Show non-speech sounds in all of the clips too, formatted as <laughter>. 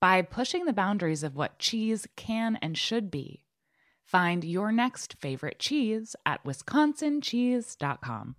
By pushing the boundaries of what cheese can and should be, find your next favorite cheese at wisconsincheese.com.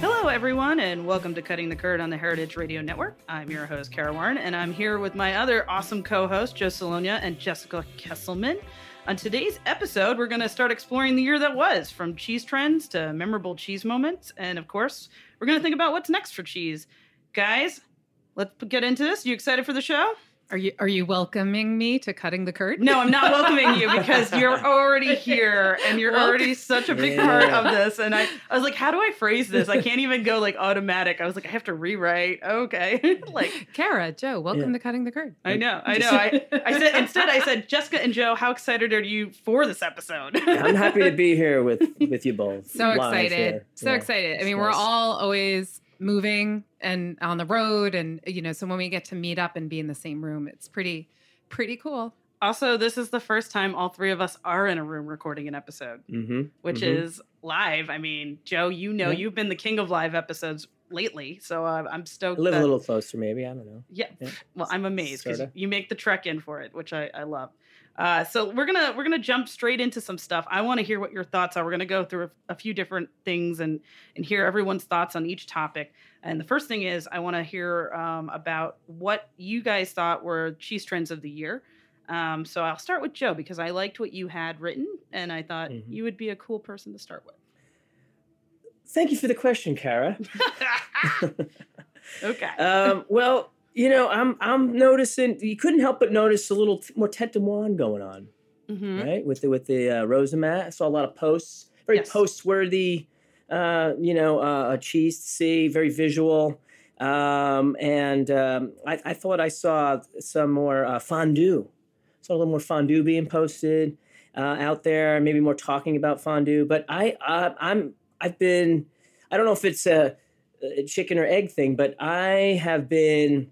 Hello, everyone, and welcome to Cutting the Curd on the Heritage Radio Network. I'm your host, Kara Warren, and I'm here with my other awesome co hosts, Joe Salonia and Jessica Kesselman. On today's episode, we're going to start exploring the year that was, from cheese trends to memorable cheese moments. And of course, we're going to think about what's next for cheese. Guys, let's get into this. You excited for the show? Are you are you welcoming me to cutting the curd? No, I'm not <laughs> welcoming you because you're already here and you're already such a big Yeah. part of this. And I, I was like, how do I phrase this? I can't even go like automatic. I was like, I have to rewrite. Okay. <laughs> like, Kara, Joe, welcome Yeah. to cutting the curd. I know, I know. I, I said instead I said, Jessica and Joe, how excited are you for this episode? <laughs> I'm happy to be here with with you both. So excited. here. So Yeah, excited. I it's mean, we're nice. all always moving and on the road and you know, so when we get to meet up and be in the same room, it's pretty pretty cool. also, this is the first time all three of us are in a room recording an episode, Mhm, which mhm. is live. I mean, Joe, you know, Yeah. you've been the king of live episodes lately, so uh, I'm stoked. I live that- a little closer, maybe. I don't know. Yeah. Yeah. Well, I'm amazed because you make the trek in for it, which I, I love. Uh, so we're gonna we're gonna jump straight into some stuff. I want to hear what your thoughts are. We're gonna go through a, a few different things and and hear everyone's thoughts on each topic. And the first thing is I want to hear um, about what you guys thought were cheese trends of the year. Um, so I'll start with Joe because I liked what you had written, and I thought Mhm. you would be a cool person to start with. Thank you for the question, Kara. <laughs> <laughs> okay. um, well, you know, I'm I'm noticing. You couldn't help but notice a little t- more tete de moine going on, Mhm. right? With the with the uh, Rosamat. I saw a lot of posts, very Yes. post worthy. Uh, you know, uh, a cheese to see, very visual. Um, and um, I, I thought I saw some more uh, fondue. Saw a little more fondue being posted uh, out there, maybe more talking about fondue. But I, uh, I'm, I've been, I don't know if it's a chicken or egg thing, but I have been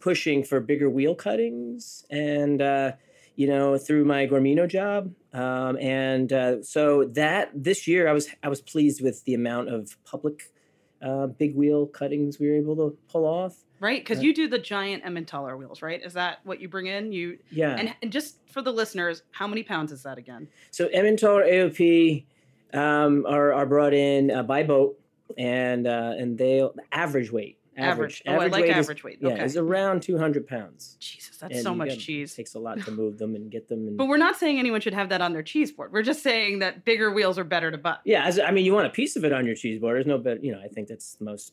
pushing for bigger wheel cuttings and. Uh, you know, through my Gourmino job, um, and uh, so that this year I was I was pleased with the amount of public uh, big wheel cuttings we were able to pull off. Right, because Yeah. you do the giant Emmentaler wheels, right? Is that what you bring in? You Yeah. and, and just for the listeners, how many pounds is that again? so Emmentaler AOP um, are are brought in uh, by boat, and uh, and they average weight. Average. Oh, I like weight is- average weight. Yeah, Okay. is around two hundred pounds. Jesus, that's And so much gotta- cheese. It takes a lot to <laughs> move them and get them. And, But we're not saying anyone should have that on their cheese board. We're just saying that bigger wheels are better to butt. yeah, as, I mean, you want a piece of it on your cheese board. There's no better. You know, I think that's the most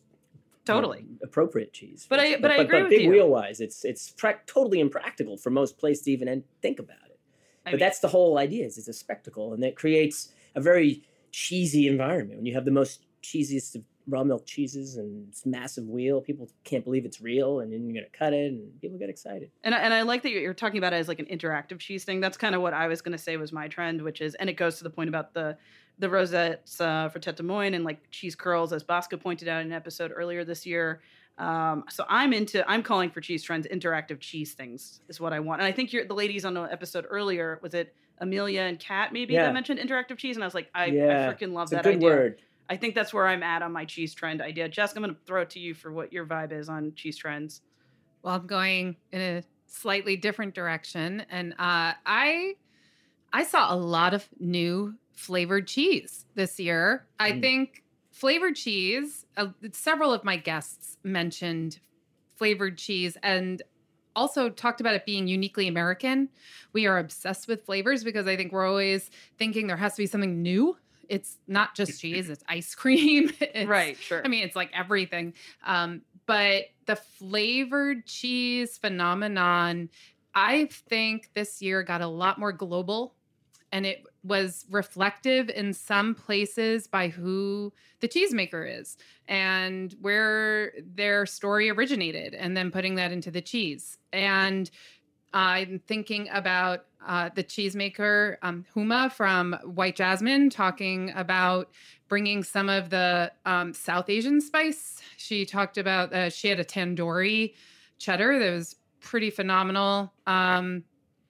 Totally. appropriate cheese. But I- but I agree with big you. wheel wise, it's it's prac totally impractical for most places to even en- think about it. I but mean- that's the whole idea. Is it's a spectacle, and it creates a very cheesy environment. When you have the most cheesiest of raw milk cheeses and this massive wheel, people can't believe it's real, and then you're gonna cut it, and people get excited. And I, and I like that you're talking about it as like an interactive cheese thing. That's kind of what I was going to say was my trend, which is, and it goes to the point about the the rosettes uh, for Tete de Moine and like cheese curls, as Bosco pointed out in an episode earlier this year. Um, so I'm into I'm calling for cheese trends interactive cheese things is what I want. And I think you're the ladies on the episode earlier was it Amelia and Kat maybe Yeah. that mentioned interactive cheese and I was like I, Yeah, I freaking love It's a that good idea. word. I think that's where I'm at on my cheese trend idea. Jessica, I'm going to throw it to you for what your vibe is on cheese trends. Well, I'm going in a slightly different direction, and uh, I I saw a lot of new flavored cheese this year. I Mm. think flavored cheese. Uh, several of my guests mentioned flavored cheese and also talked about it being uniquely American. We are obsessed with flavors because I think we're always thinking there has to be something new. It's not just <laughs> cheese; it's ice cream. <laughs> It's, sure. I mean, it's like everything. Um, but the flavored cheese phenomenon, I think this year got a lot more global and it was reflective in some places by who the cheesemaker is and where their story originated and then putting that into the cheese. And I'm thinking about uh, the cheesemaker um, Huma from White Jasmine talking about bringing some of the um, South Asian spice. She talked about uh, she had a tandoori cheddar that was pretty phenomenal. Um,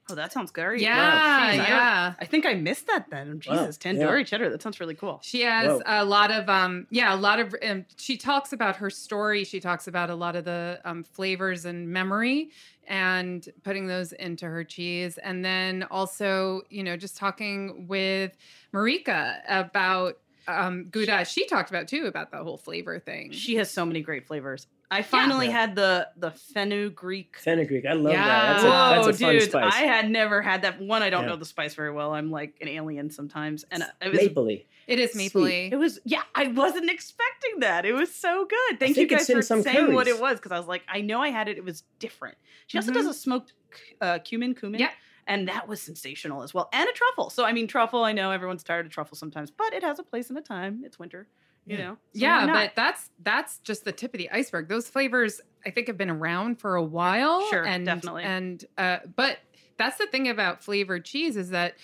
oh, that sounds great. yeah, Jeez, yeah. I think I missed that then. Jesus, yeah. tandoori cheddar. That sounds really cool. She has Whoa. a lot of um yeah, a lot of um, she talks about her story, she talks about a lot of the um flavors and memory and putting those into her cheese and then also, you know, just talking with Marieke about um Gouda. She talked about too about the whole flavor thing. She has so many great flavors. I finally Yeah. had the the fenugreek. Fenugreek. I love Yeah. that. That's a, Whoa, that's a fun dude! spice. I had never had that. One, I don't Yeah. know the spice very well. I'm like an alien sometimes, and uh, it was Mapley. it is Sweet. mapley. It was yeah, I wasn't expecting that. It was so good. Thank you guys for some saying what it was because I was like, I know I had it. It was different. She also Mhm. does a smoked uh, cumin, cumin, Yeah. and that was sensational as well, and a truffle. So I mean, truffle. I know everyone's tired of truffle sometimes, but it has a place and a time. It's winter, you Yeah. know. So yeah, but that's that's just the tip of the iceberg. Those flavors I think have been around for a while. Sure, and, definitely. And uh, but that's the thing about flavored cheese is that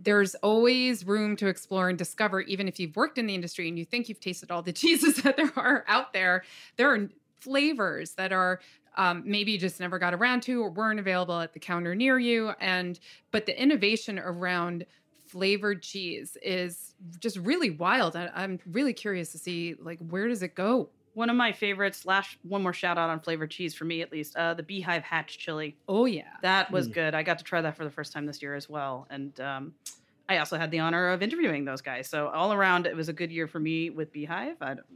there's always room to explore and discover. Even if you've worked in the industry and you think you've tasted all the <laughs> cheeses that there are out there, there are flavors that are um, maybe you just never got around to or weren't available at the counter near you. And but the innovation around flavored cheese is just really wild. I, I'm really curious to see like where does it go? one of my favorites. Last one more shout out on flavored cheese for me at least. Uh, the Beehive Hatch chili. Oh yeah. That was Mm. good. I got to try that for the first time this year as well. And um, I also had the honor of interviewing those guys. So all around, it was a good year for me with Beehive. I don't,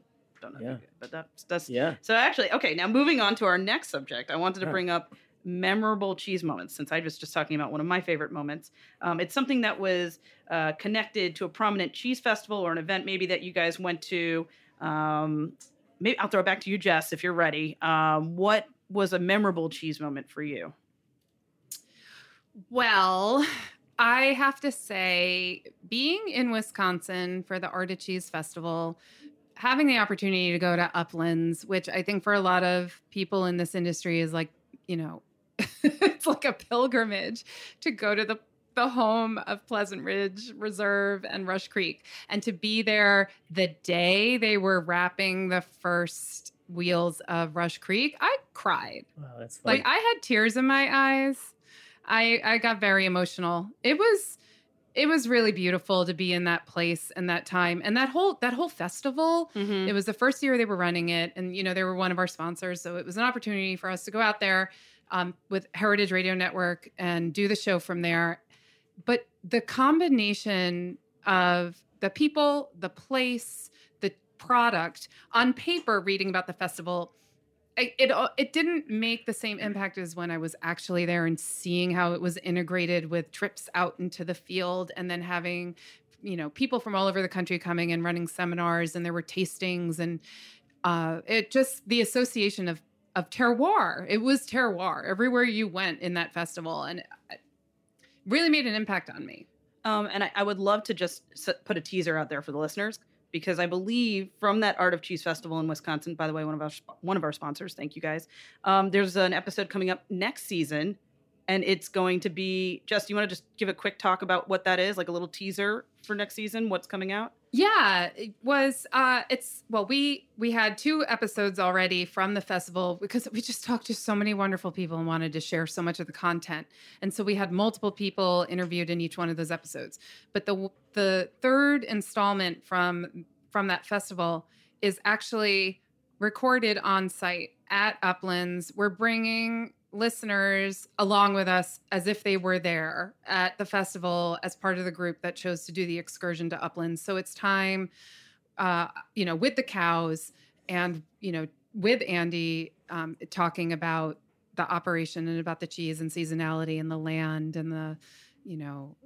don't know, Yeah. you- but that's that's Yeah. so actually okay. Now moving on to our next subject, I wanted to Yeah. bring up memorable cheese moments since I was just talking about one of my favorite moments. Um, it's something that was uh, connected to a prominent cheese festival or an event maybe that you guys went to. Um, maybe I'll throw it back to you, Jess, if you're ready. Um, what was a memorable cheese moment for you? Well, I have to say, being in Wisconsin for the Art of Cheese Festival, having the opportunity to go to Uplands, which I think for a lot of people in this industry is like, you know, <laughs> it's like a pilgrimage to go to the the home of Pleasant Ridge Reserve and Rush Creek and to be there the day they were wrapping the first wheels of Rush Creek, I cried. Wow, that's fun. Like I had tears in my eyes. I I got very emotional. It was it was really beautiful to be in that place and that time and that whole that whole festival. Mm-hmm. It was the first year they were running it, and you know they were one of our sponsors, so it was an opportunity for us to go out there um, with Heritage Radio Network and do the show from there. But the combination of the people, the place, the product on paper, reading about the festival, it, it it didn't make the same impact as when I was actually there and seeing how it was integrated with trips out into the field and then having you know people from all over the country coming and running seminars and there were tastings and uh, it just the association of of terroir. It was terroir everywhere you went in that festival and it really made an impact on me. Um, and I, I would love to just put a teaser out there for the listeners because I believe from that Art of Cheese Festival in Wisconsin, by the way, one of our one of our sponsors. Thank you guys. Um, there's an episode coming up next season, and it's going to be. just you want to just give a quick talk about what that is, like a little teaser for next season? What's coming out? Yeah, it was uh it's well we we had two episodes already from the festival because we just talked to so many wonderful people and wanted to share so much of the content. And so we had multiple people interviewed in each one of those episodes. But the the third installment from from that festival is actually recorded on site at Uplands. We're bringing listeners along with us as if they were there at the festival as part of the group that chose to do the excursion to Uplands. So it's time, uh, you know, with the cows and, you know, with Andy um, talking about the operation and about the cheese and seasonality and the land and the, you know,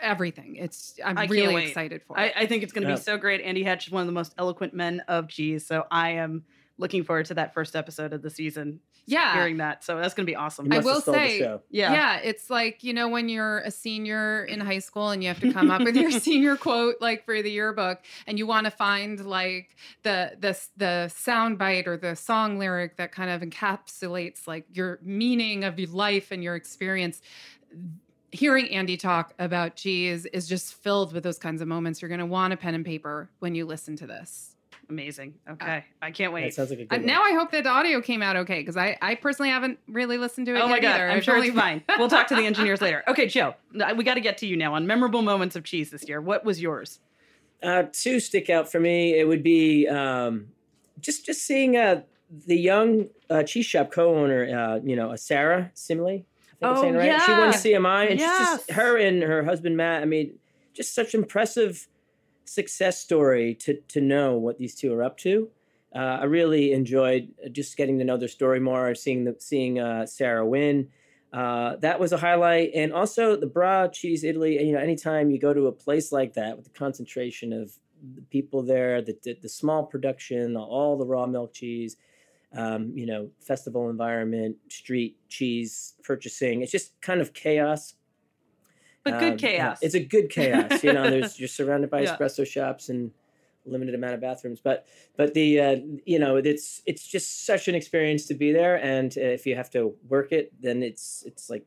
everything. It's I'm I really excited for I, it. I think it's going to Yeah. be so great. Andy Hatch is one of the most eloquent men of cheese, so I am looking forward to that first episode of the season. Yeah. hearing that, so that's going to be awesome. I will say- Yeah. Yeah, it's like, you know, when you're a senior in high school and you have to come up with your <laughs> senior quote like for the yearbook and you want to find like the the the sound bite or the song lyric that kind of encapsulates like your meaning of your life and your experience. Hearing Andy talk about cheese is just filled with those kinds of moments. You're going to want a pen and paper when you listen to this. Amazing. Okay, I can't That wait. sounds like a Uh, one. now I hope that the audio came out okay because I, I personally haven't really listened to it Oh my god, either. I'm sure it's fine. We'll talk to the engineers later. <laughs> Okay, Joe, we got to get to you now on memorable moments of cheese this year. What was yours? Uh, two stick out for me. It would be um, just just seeing uh, the young uh, cheese shop co-owner, uh, you know, uh, Sarah Smiley. I think I'm Oh, saying it right. She won yeah. CMI, and she's just her and her husband Matt. I mean, just such impressive success story to to know what these two are up to. Uh, I really enjoyed just getting to know their story more, seeing the seeing uh, Sarah win. Uh, that was a highlight, and also the Bra Cheese Italy. You know, anytime you go to a place like that with the concentration of the people there, the the, the small production, all the raw milk cheese, um, you know, festival environment, street cheese purchasing, it's just kind of chaos. But Um, good chaos. It's a good chaos. You know, there's <laughs> you're surrounded by Yeah. espresso shops and limited amount of bathrooms, but but the uh, you know it's it's just such an experience to be there, and uh, if you have to work it, then it's it's like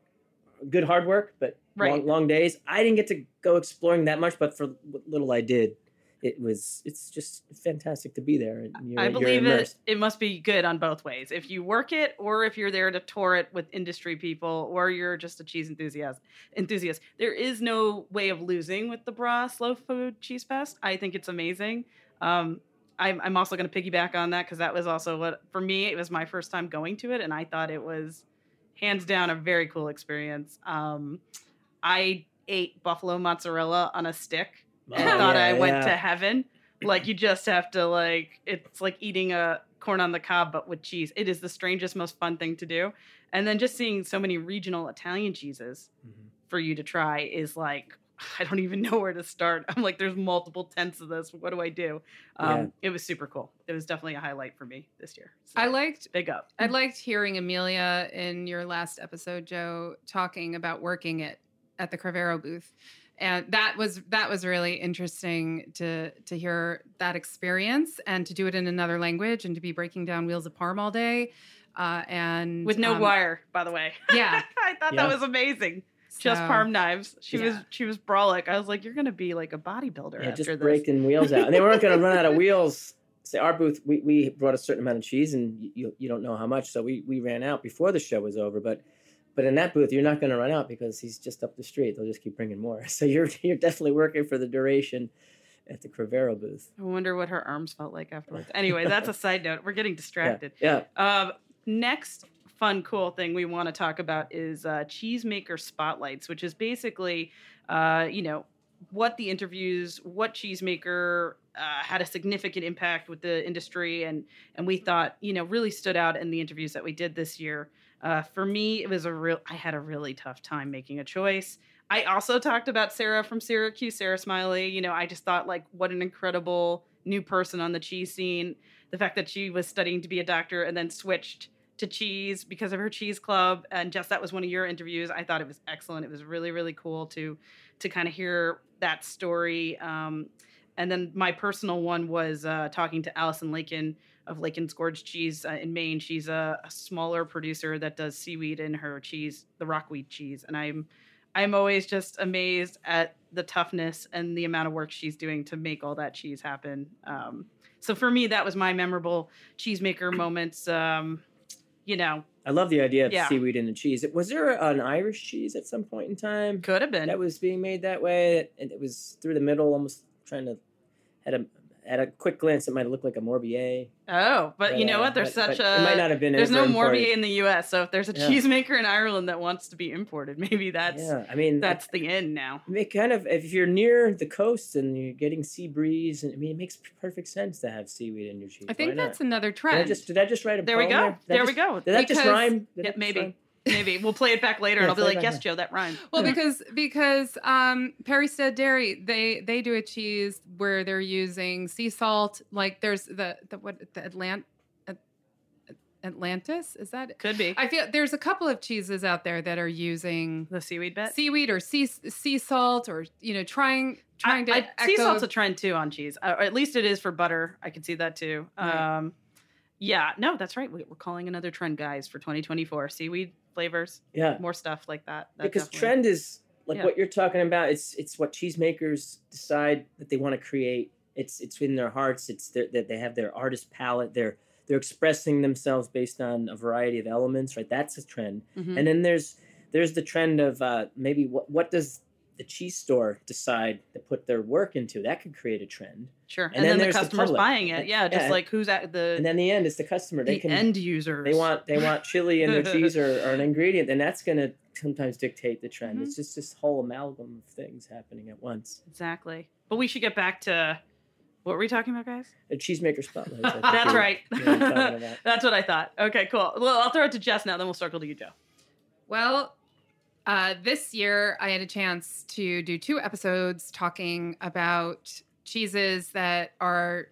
good hard work, but Right. long, long days. I didn't get to go exploring that much, but for what little I did, it was it's just fantastic to be there. And you're, I believe it. It must be good on both ways. If you work it, or if you're there to tour it with industry people, or you're just a cheese enthusiast. Enthusiast. There is no way of losing with the Bra Slow Food Cheese Fest. I think it's amazing. Um, I'm, I'm also going to piggyback on that because that was also what for me. It was my first time going to it, and I thought it was hands down a very cool experience. Um, I ate buffalo mozzarella on a stick and Oh, thought yeah, I went yeah. to heaven. Like you just have to like it's like eating a corn on the cob but with cheese. It is the strangest, most fun thing to do. And then just seeing so many regional Italian cheeses Mhm. for you to try is like <sighs> I don't even know where to start. <laughs> I'm like, there's multiple tenths of this. What do I do? Um, Yeah. It was super cool. It was definitely a highlight for me this year. So, I liked big up. I liked hearing Amelia in your last episode, Joe, talking about working it at the Cravero booth. And that was that was really interesting to to hear that experience and to do it in another language and to be breaking down wheels of parm all day. Uh, and with no um, wire, by the way. <laughs> Yeah. I thought Yeah. that was amazing. Just so- parm knives. She was she was brolic. I was like, you're gonna be like a bodybuilder Yeah, after just this. breaking wheels out, and they weren't going to run out of <laughs> wheels. Say our booth, we, we brought a certain amount of cheese, and you you don't know how much, so we we ran out before the show was over. But but in that booth, you're not going to run out because he's just up the street. They'll just keep bringing more. <laughs> So you're you're definitely working for the duration at the Cravero booth. I wonder what her arms felt like afterwards. Anyway, that's a <laughs> side note. We're getting distracted. yeah. Um, next fun, cool thing we want to talk about is uh, cheesemaker spotlights, which is basically, uh, you know, what the interviews, what cheesemaker uh, had a significant impact with the industry, and and we thought, you know, really stood out in the interviews that we did this year. Uh, for me, it was a real. I had a really tough time making a choice. I also talked about Sarah from Syracuse, Sarah Smiley. You know, I just thought like, what an incredible new person on the cheese scene. The fact that she was studying to be a doctor and then switched to cheese because of her cheese club and just that was one of your interviews i thought it was excellent it was really really cool to to kind of hear that story um, and then my personal one was uh, talking to allison lakin of Lakin's Gorge cheese uh, in Maine. She's a, a smaller producer that does seaweed in her cheese, the rockweed cheese, and I'm I'm always just amazed at the toughness and the amount of work she's doing to make all that cheese happen. Um, so for me, that was my memorable cheesemaker <clears throat> moments. Um, you know, I love the idea of Yeah. seaweed in the cheese. Was there an Irish cheese at some point in time could have been. that was being made that way? And it was through the middle, almost trying to had a at a quick glance, it might look like a Morbier. oh, but you know uh, what? There's but- such but a It might not have been. there's no ever imported. Morbier in the U.S. So if there's a Yeah. cheesemaker in Ireland that wants to be imported, <laughs> maybe that's yeah, I mean that's the end now. It kind of if you're near the coast and you're getting sea breeze, and I mean, it makes perfect sense to have seaweed in your cheese. I think Why not? that's another Did I trend. just did I just write a There we go. Did I There we go. Did that just Because- rhyme? Did Yeah, that just maybe. rhyme? Maybe we'll play it back later, and I'll be like, "Yes. Joe, that rhymed." Well, Yeah. because because um, Perry Perrystead Dairy they they do a cheese where they're using sea salt. Like there's the the what the Atlant Atlantis is that? Could be I feel there's a couple of cheeses out there that are using the seaweed bet. seaweed or sea sea salt or you know trying trying to I, I, sea salt's a trend too on cheese, uh, or at least it is for butter. I can see that too. Right. Um, yeah, no, that's right. We, we're calling another trend, guys, for 2024. Seaweed flavors, Yeah, more stuff like that. That because definitely- trend is like Yeah. what you're talking about. It's it's what cheesemakers decide that they want to create. It's it's in their hearts. It's their, that they have their artist palette. They're they're expressing themselves based on a variety of elements. Right, that's a trend. Mhm. And then there's there's the trend of uh, maybe what what does the cheese store decide to put their work into? That could create a trend. sure. and And, then then, the there's the customers buying it. Yeah, just Yeah. like who's at the And then the end is the customer. They the can end users. they want they want chili in their cheese or, or an <laughs> ingredient, and that's going to sometimes dictate the trend. Mhm. It's just this whole amalgam of things happening at once. exactly. But we should get back to what were we talking about, guys? A cheesemaker spotlight. <laughs> That's right. what I'm talking about. <laughs> That's what I thought. Okay, cool. Well, I'll throw it to Jess now, then we'll circle to you, Joe. Well, uh, this year I had a chance to do two episodes talking about cheeses that are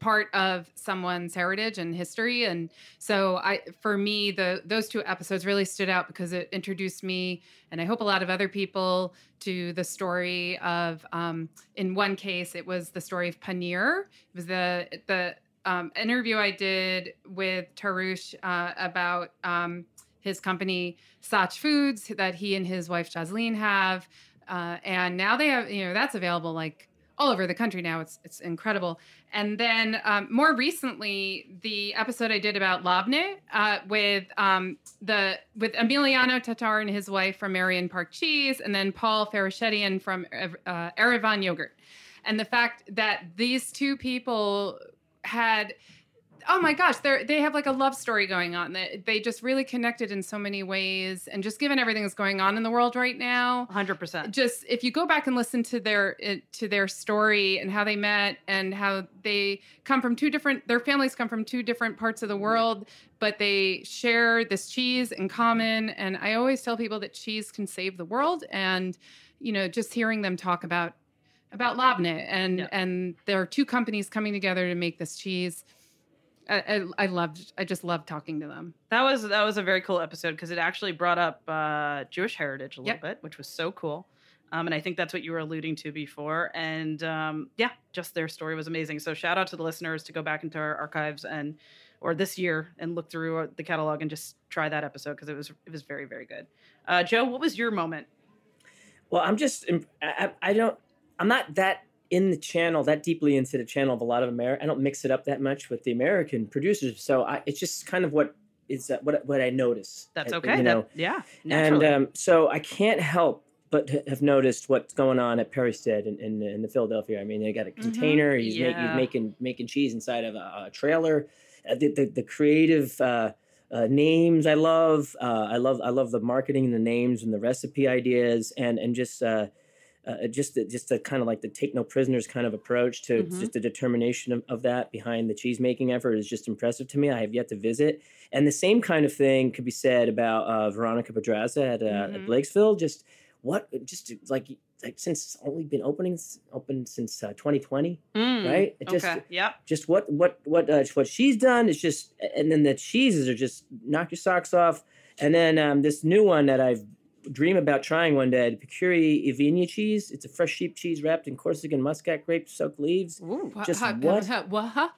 part of someone's heritage and history. And so i for me the those two episodes really stood out because it introduced me and i hope a lot of other people to the story of um, in one case it was the story of paneer. It was the the um, interview i did with tarush uh, about um, his company Sach Foods that he and his wife Jasleen have, uh, and now they have you know that's available like all over the country now. It's it's incredible. And then um, more recently, the episode I did about Labne uh, with um, the with Emiliano Tatar and his wife from Marion Park Cheese, and then Paul Farashetian from uh, Erevan Yogurt, and the fact that these two people had oh my gosh they're they have like a love story going on they, they just really connected in so many ways and just given everything that's going on in the world right now 100%. just if you go back and listen to their uh, to their story and how they met and how they come from two different their families come from two different parts of the world but they share this cheese in common and i always tell people that cheese can save the world and you know just hearing them talk about about labne and Yeah. and there are two companies coming together to make this cheese I, I, I loved i just loved talking to them That was that was a very cool episode because it actually brought up uh, Jewish heritage a little Yep. bit, which was so cool. Um, and I think that's what you were alluding to before. And um, yeah, just their story was amazing. So shout out to the listeners to go back into our archives and or this year and look through uh, the catalog and just try that episode because it was it was very very good. Uh, Joe, what was your moment? Well, I'm just I, I I don't I'm not that in the channel that deeply into the channel of a lot of America. I don't mix it up that much with the American producers, so I, it's just kind of what is uh, what what I notice. That's okay. You That- know, yeah, and um, so I can't help but have noticed what's going on at Perrystead in, in, in the Philadelphia. I mean, they got a container. He's, make, Yeah. he's making making cheese inside of a, a trailer. Uh, the, the the creative uh, uh, names I love. Uh, I love I love the marketing and the names and the recipe ideas and and just. Uh, uh, just the, just the kind of like the take no prisoners kind of approach to Mhm. just the determination of, of that behind the cheese making effort is just impressive to me. I have yet to visit, and the same kind of thing could be said about uh, Veronica Pedraza at, uh, at Mhm. Blakesville. Just what, just like like since it's only been opening open since uh, 2020, Mm, right? It just okay. Yep. just what what what uh, what she's done is just, and then the cheeses are just knock your socks off. And then um, this new one that I've dream about trying one day, the Picuri Ivenia cheese. It's a fresh sheep cheese wrapped in Corsican muscat grape soaked leaves. Ooh. Wha- Just ha- what? ha- wha- huh?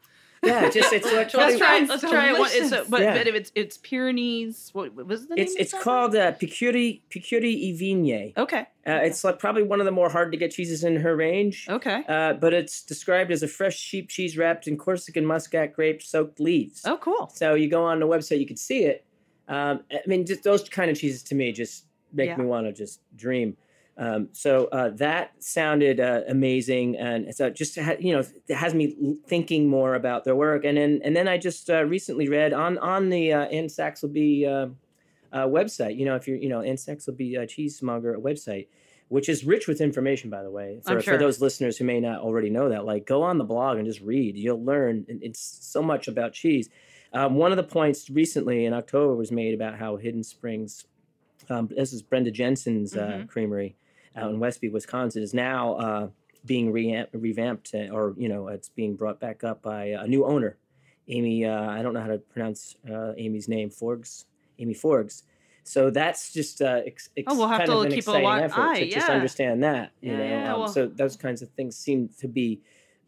Yeah, just it's <laughs> like Let's try. sounds Let's try it. One, it's a, but, Yeah. but if it's it's Pyrenees. What, what was the name? It's of it's that? called uh, Picuri Picuri y Vigne. Okay. Uh, it's like probably one of the more hard to get cheeses in her range. Okay. Uh, but it's described as a fresh sheep cheese wrapped in Corsican muscat grape soaked leaves. Oh, cool. So you go on the website, you can see it. Um, I mean, just those kind of cheeses to me just make Yeah. me want to just dream. Um, so uh, that sounded uh, amazing, and so it just ha- you know it has me thinking more about their work. And then and then I just uh, recently read on on the uh, Ann Saxelby uh, uh, website. You know, if you're you know Ann Saxelby uh, cheesemonger website. Which is rich with information, by the way. For, I'm for those listeners who may not already know that, like go on the blog and just read. You'll learn. It's so much about cheese. Um, one of the points recently in October was made about how Hidden Springs, um, this is Brenda Jensen's uh, Mhm. creamery out in Westby, Wisconsin, is now uh, being re- revamped, uh, or you know, it's being brought back up by a new owner, Amy. Uh, I don't know how to pronounce uh, Amy's name, Forgs, Amy Forgs. So that's just uh, ex- ex- Oh, we'll have kind to of an keep a exciting effort eye, to just understand that. You Yeah, know, yeah, um, well- so those kinds of things seem to be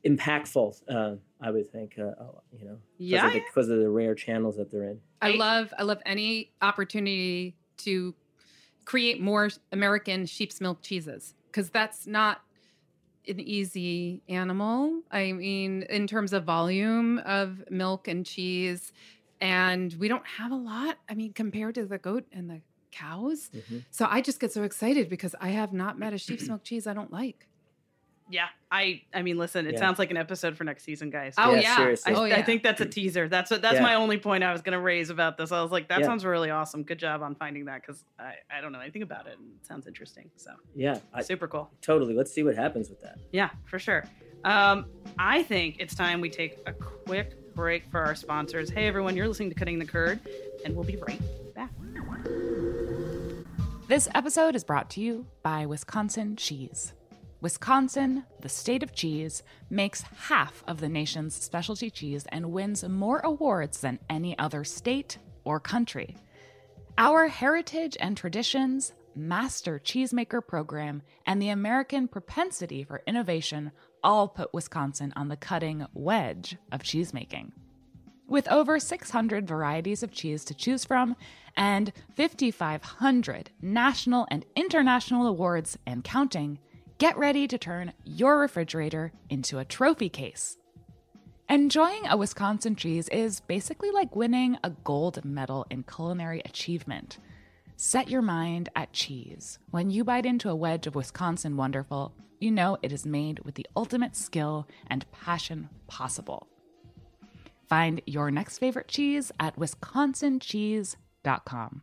impactful. Uh, I would think, uh, uh, you know, because Yeah. of, the, because of the rare channels that they're in. I- love I love any opportunity to create more American sheep's milk cheeses because that's not an easy animal. I mean, in terms of volume of milk and cheese, and we don't have a lot. I mean, compared to the goat and the cows. Mhm. So I just get so excited because I have not met a sheep's milk cheese I don't like. Yeah. I. I mean, listen. It Yeah. sounds like an episode for next season, guys. Oh Yeah, yeah, seriously. I, oh I think that's a teaser. That's what. That's Yeah. my only point I was going to raise about this. I was like, that Yeah. sounds really awesome. Good job on finding that because I, I don't know anything about it. and It sounds interesting. So Yeah, I, super cool. totally. Let's see what happens with that. Yeah, for sure. Um, I think it's time we take a quick break for our sponsors. Hey, everyone, you're listening to Cutting the Curd, and we'll be right back. This episode is brought to you by Wisconsin Cheese. Wisconsin, the state of cheese, makes half of the nation's specialty cheese and wins more awards than any other state or country. Our heritage and traditions, master cheesemaker program, and the American propensity for innovation all put Wisconsin on the cutting wedge of cheesemaking. With over 600 varieties of cheese to choose from and 5,500 national and international awards and counting, get ready to turn your refrigerator into a trophy case. Enjoying a Wisconsin cheese is basically like winning a gold medal in culinary achievement. Set your mind at cheese. When you bite into a wedge of Wisconsin Wonderful, you know it is made with the ultimate skill and passion possible. Find your next favorite cheese at wisconsincheese.com.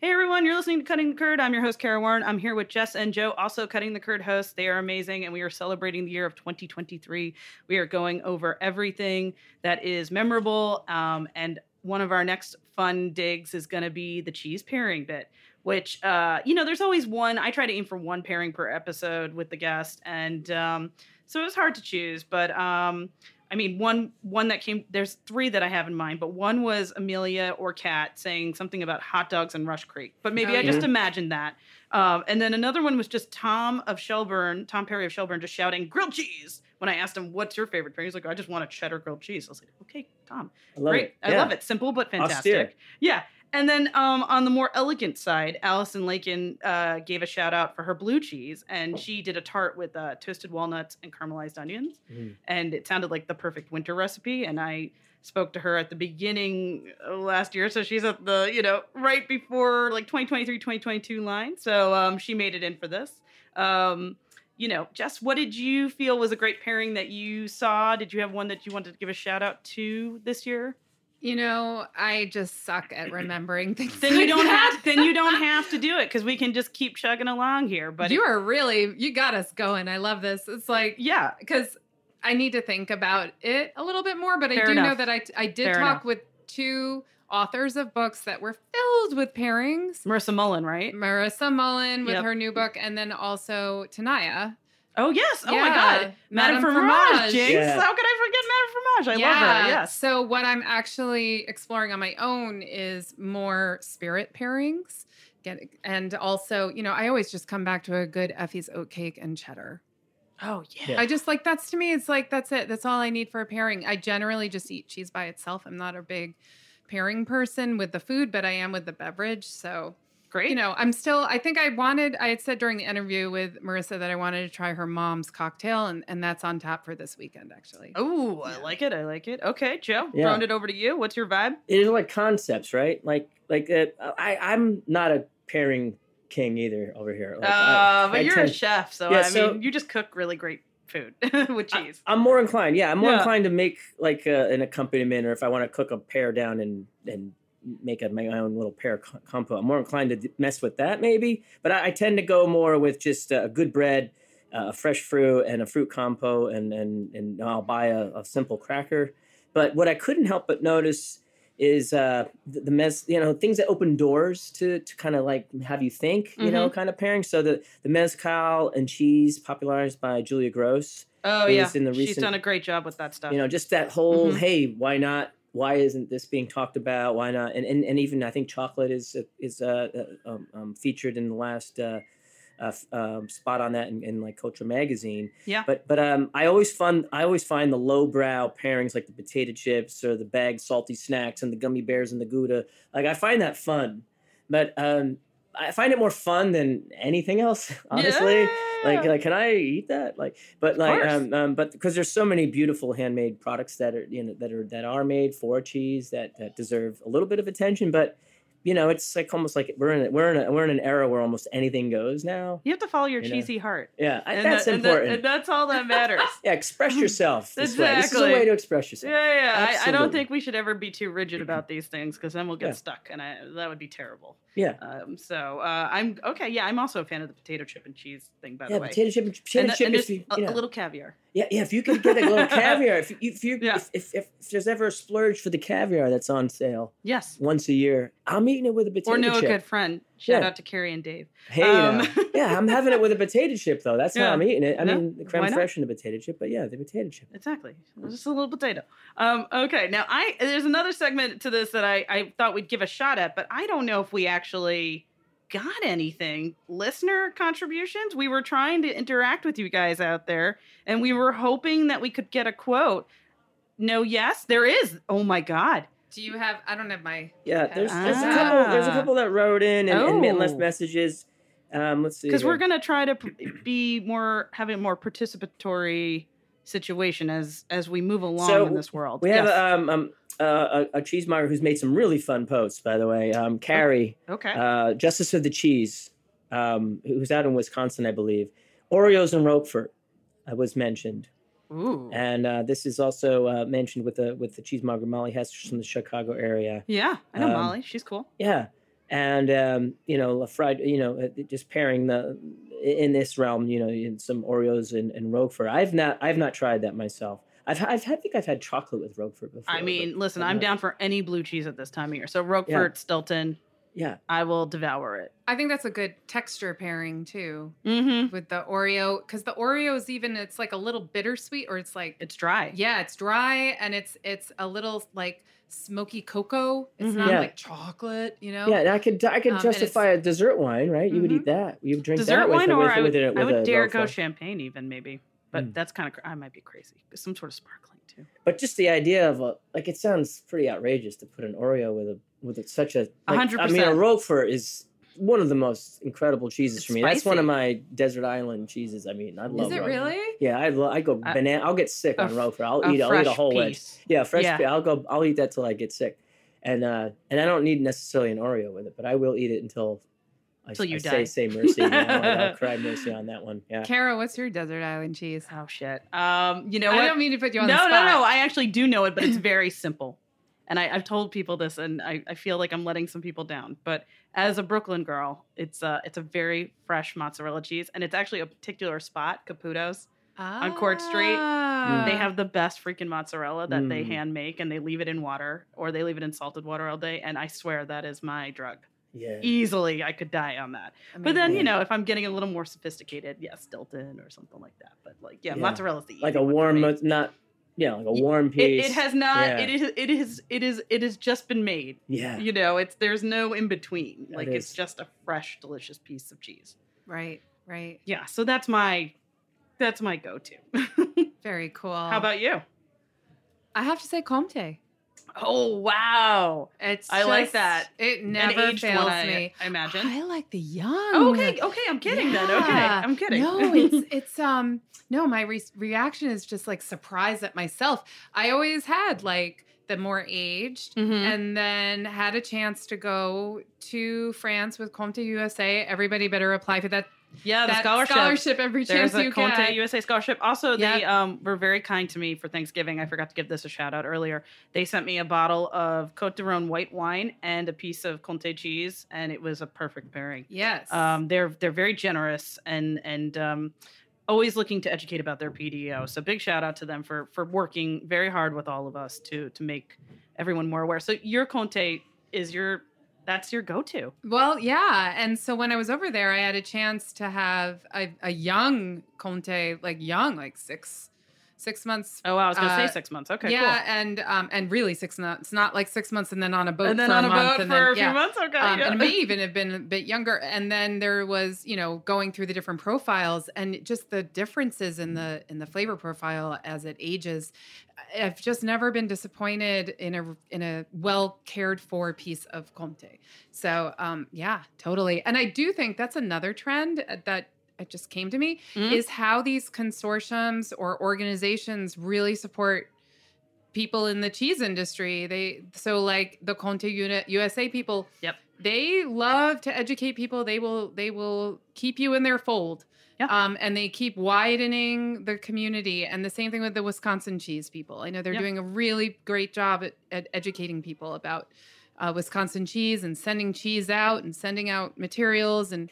Hey, everyone, you're listening to Cutting the Curd. I'm your host, Kara Warren. I'm here with Jess and Joe, also Cutting the Curd hosts. They are amazing, and we are celebrating the year of 2023. We are going over everything that is memorable. Um, and one of our next fun digs is going to be the cheese pairing bit, which, uh, you know, there's always one. I try to aim for one pairing per episode with the guest. And um, so it was hard to choose, but. Um, I mean, one one that came. There's three that I have in mind, but one was Amelia or Kat saying something about hot dogs and Rush Creek. But maybe Oh, I just imagined that. Um, and then another one was just Tom of Shelburne, Tom Perry of Shelburne, just shouting grilled cheese when I asked him, "What's your favorite pairing?" He's like, "I just want a cheddar grilled cheese." I was like, "Okay, Tom, I great. it. I Yeah. love it. Simple but fantastic." Austere. Yeah. And then um, on the more elegant side, Allison Lakin uh, gave a shout out for her blue cheese, and she did a tart with uh, toasted walnuts and caramelized onions Mm. and it sounded like the perfect winter recipe. And I spoke to her at the beginning last year, so she's at the you know right before like 2023 2022 line. So um, she made it in for this. Um, you know, Jess, what did you feel was a great pairing that you saw? Did you have one that you wanted to give a shout out to this year? You know, I just suck at remembering things. Then you like don't that. have then you don't <laughs> have to do it because we can just keep chugging along here. But you it- are really you got us going. I love this. It's like yeah, because I need to think about it a little bit more, but I Fair do know that I I did Fair talk enough. with two authors of books that were filled with pairings. Marissa Mullen, right? Marissa Mullen with Yep. her new book, and then also Tenaya. Oh yes! Oh my God, Madame Madame Fromage, Fromage. Jinx. Yeah. How could I forget Madame Fromage? I love her. Yes. So what I'm actually exploring on my own is more spirit pairings. Get and also, you know, I always just come back to a good Effie's oat cake and cheddar. Oh yeah. Yeah. I just like that's to me. It's like that's it. That's all I need for a pairing. I generally just eat cheese by itself. I'm not a big pairing person with the food, but I am with the beverage. So Great. you know, I'm still. I think I wanted. I had said during the interview with Marissa that I wanted to try her mom's cocktail, and and that's on tap for this weekend actually. Oh, I like it. I like it. Okay, Joe, Yeah. throwing it over to you. What's your vibe? It is like concepts, right? Like like uh, I I'm not a pairing king either over here. Like, uh, I- but I you're tend- a chef, so Yeah, I so- mean, you just cook really great food <laughs> with I- cheese. I'm more inclined. Yeah, I'm more Yeah. inclined to make like uh, an accompaniment, or if I want to cook a pear down and and make a, my own little pear co- compote. I'm more inclined to mess with that maybe, but I, I tend to go more with just uh, good bread, uh, fresh fruit, and a fruit compo, and and and I'll buy a, a simple cracker. But what I couldn't help but notice is uh, the, the mez, you know, things that open doors to to kind of like have you think, you know, kind of pairing. So the the mezcal and cheese, popularized by Julia Gross oh yeah, in the recent, she's done a great job with that stuff. you know just that whole Mhm. hey why not why isn't this being talked about? Why not? And and, and even i think chocolate is is uh, uh, um, um, featured in the last uh, uh, um, spot on that in, in like culture magazine. Yeah. but but um i always find i always find the lowbrow pairings like the potato chips or the bagged salty snacks and the gummy bears and the gouda like i find that fun. But um i find it more fun than anything else <laughs> honestly like Yeah. like can i eat that like but like um, um but because there's so many beautiful handmade products that are you know that are that are made for cheese that that deserve a little bit of attention but you know it's like almost like we're in a, we're in a, we're in an era where almost anything goes now you have to follow your you know. cheesy heart. yeah And that's that- and that- important and that's all that matters. <laughs> yeah express <laughs> yourself this way this is a way to express yourself Yeah, yeah. I, I don't think we should ever be too rigid about these things because then we'll get Yeah. stuck, and I, that would be terrible. Yeah Um, so uh, I'm okay. Yeah, I'm also a fan of the potato chip and cheese thing. By yeah the way, potato chip potato and, the- chip and you, know, a little caviar. yeah yeah if you could get a little <laughs> caviar if you if you Yeah. if, if, if there's ever a splurge for the caviar that's on sale Yes. once a year i'm eating it with a potato Or know a good friend. Shout Yeah. out to Carrie and Dave. Hey, Um. <laughs> yeah, I'm having it with a potato chip though. That's Yeah. how I'm eating it. I Yeah, mean, the why creme not? fraiche and the potato chip, but yeah, the potato chip. Exactly. Just a little potato. Um, okay. Now I there's another segment to this that I, I thought we'd give a shot at, but I don't know if we actually got anything. Listener contributions. We were trying to interact with you guys out there, and we were hoping that we could get a quote. No, yes, there is. Oh my god. Do you have? I don't have my. Yeah, there's, there's a Ah. couple. There's a couple that wrote in and, and Oh. left messages. Um, let's see. Because we're gonna try to <clears throat> be more have a more participatory situation as as we move along So, in this world. We have Yes. um, um, uh, a, a cheesemonger who's made some really fun posts, by the way. Um, Carrie, okay. uh, Justice of the Cheese, um, who's out in Wisconsin, I believe. Oreos and Roquefort uh, was mentioned. Ooh. And uh, this is also uh, mentioned with the with the cheesemonger Molly Hester from the Chicago area. Yeah, I know Um, Molly. She's cool. Yeah, and um, you know, fried, you know, uh, just pairing the in this realm, you know, in some Oreos and, and Roquefort. I've not, I've not tried that myself. I've, I've, had, I think I've had chocolate with Roquefort before. I mean, listen, I'm down for any blue cheese at this time of year. So Roquefort, Stilton, Yeah, I will devour it. I think that's a good texture pairing too Mm-hmm. with the Oreo because the Oreo is even it's like a little bittersweet or it's like It's dry. yeah it's dry and it's it's a little like smoky cocoa. It's Mhm. not Yeah. like chocolate, you know. yeah. And I could, I could Um, justify a dessert wine, right? You would Mhm. eat that. You would drink Dessert that wine, with, or with, I would, with, a, I with would dare go champagne, even maybe. But Mm. that's kind of I might be crazy. Some sort of sparkling too. But just the idea of a, like, it sounds pretty outrageous to put an Oreo with a with a, such a. A like, hundred I mean, a percent. Roquefort is one of the most incredible cheeses It's for me. That's one of my desert island cheeses. I mean, I love. Is it Roquefort. really? Yeah, I lo- I go A- banana. I'll get sick a on f- Roquefort. I'll eat. I'll eat a fresh whole wedge. Yeah, fresh. Yeah. pi- I'll go. I'll eat that till I get sick, and uh, and I don't need necessarily an Oreo with it, but I will eat it until. I, you I die. Say, say mercy. you know, I'll, I'll <laughs> cry mercy on that one. Yeah. Kara, what's your desert island cheese? Oh shit. Um, you know I what? don't mean to put you on no, the no, spot. no. I actually do know it, but it's very simple. And I, I've told people this, and I, I feel like I'm letting some people down. But as a Brooklyn girl, it's a it's a very fresh mozzarella cheese, and it's actually a particular spot, Caputo's. on Court Street. Ah. they have the best freaking mozzarella that they Mm. hand make, and they leave it in water, or they leave it in salted water all day. And I swear that is my drug. Yeah. Easily, I could die on that. But then, you know, if I'm getting a little more sophisticated, yes, Stilton or something like that. But like, yeah, Yeah. mozzarella's the Like a warm, me. mo- not yeah, like a warm piece. it has not. Yeah. It is. It is. It is. It has just been made. Yeah. You know, it's there's no in between. That Like it's just a fresh, delicious piece of cheese. right, right. Yeah. So that's my that's my go-to. <laughs> Very cool. How about you? I have to say Comte. Oh wow, It's I like that. It never fails one, I, me. I imagine. I like the young. Oh, okay, okay, I'm kidding then. Okay, I'm kidding. No, it's <laughs> it's um no, my re- reaction is just like surprise at myself. I always had like the more aged Mhm. and then had a chance to go to France with Comte USA. Everybody better apply for that yeah, the scholarship. scholarship every There's chance a you Comte get. USA scholarship. Also, they um, were very kind to me for Thanksgiving. I forgot to give this a shout out earlier. They sent me a bottle of Cote de Rhone white wine and a piece of Comte cheese, and it was a perfect pairing. yes. Um, they're they're very generous and and um, always looking to educate about their PDO. So big shout out to them for for working very hard with all of us to to make everyone more aware. So your Comte is your that's your go to. Well, yeah. And so when I was over there, I had a chance to have a, a young Comte, like young, like six, six months. Oh, wow, I was gonna Uh, say six months. Okay, yeah, and um, and really six months, not like six months and then on a boat. And then for on a a month boat and for then, a few yeah. months. Okay, Um, yeah. and it may even have been a bit younger. And then there was, you know, going through the different profiles and just the differences in the in the flavor profile as it ages. I've just never been disappointed in a in a well cared for piece of Comte. So um, yeah, totally. And I do think that's another trend that it just came to me Mhm. is how these consortiums or organizations really support people in the cheese industry. They so like the Comte Unit USA people. Yep. They love to educate people. They will they will keep you in their fold. Yeah. Um, and they keep widening the community. And the same thing with the Wisconsin cheese people. I know they're Yep. doing a really great job at, at educating people about uh, Wisconsin cheese and sending cheese out and sending out materials and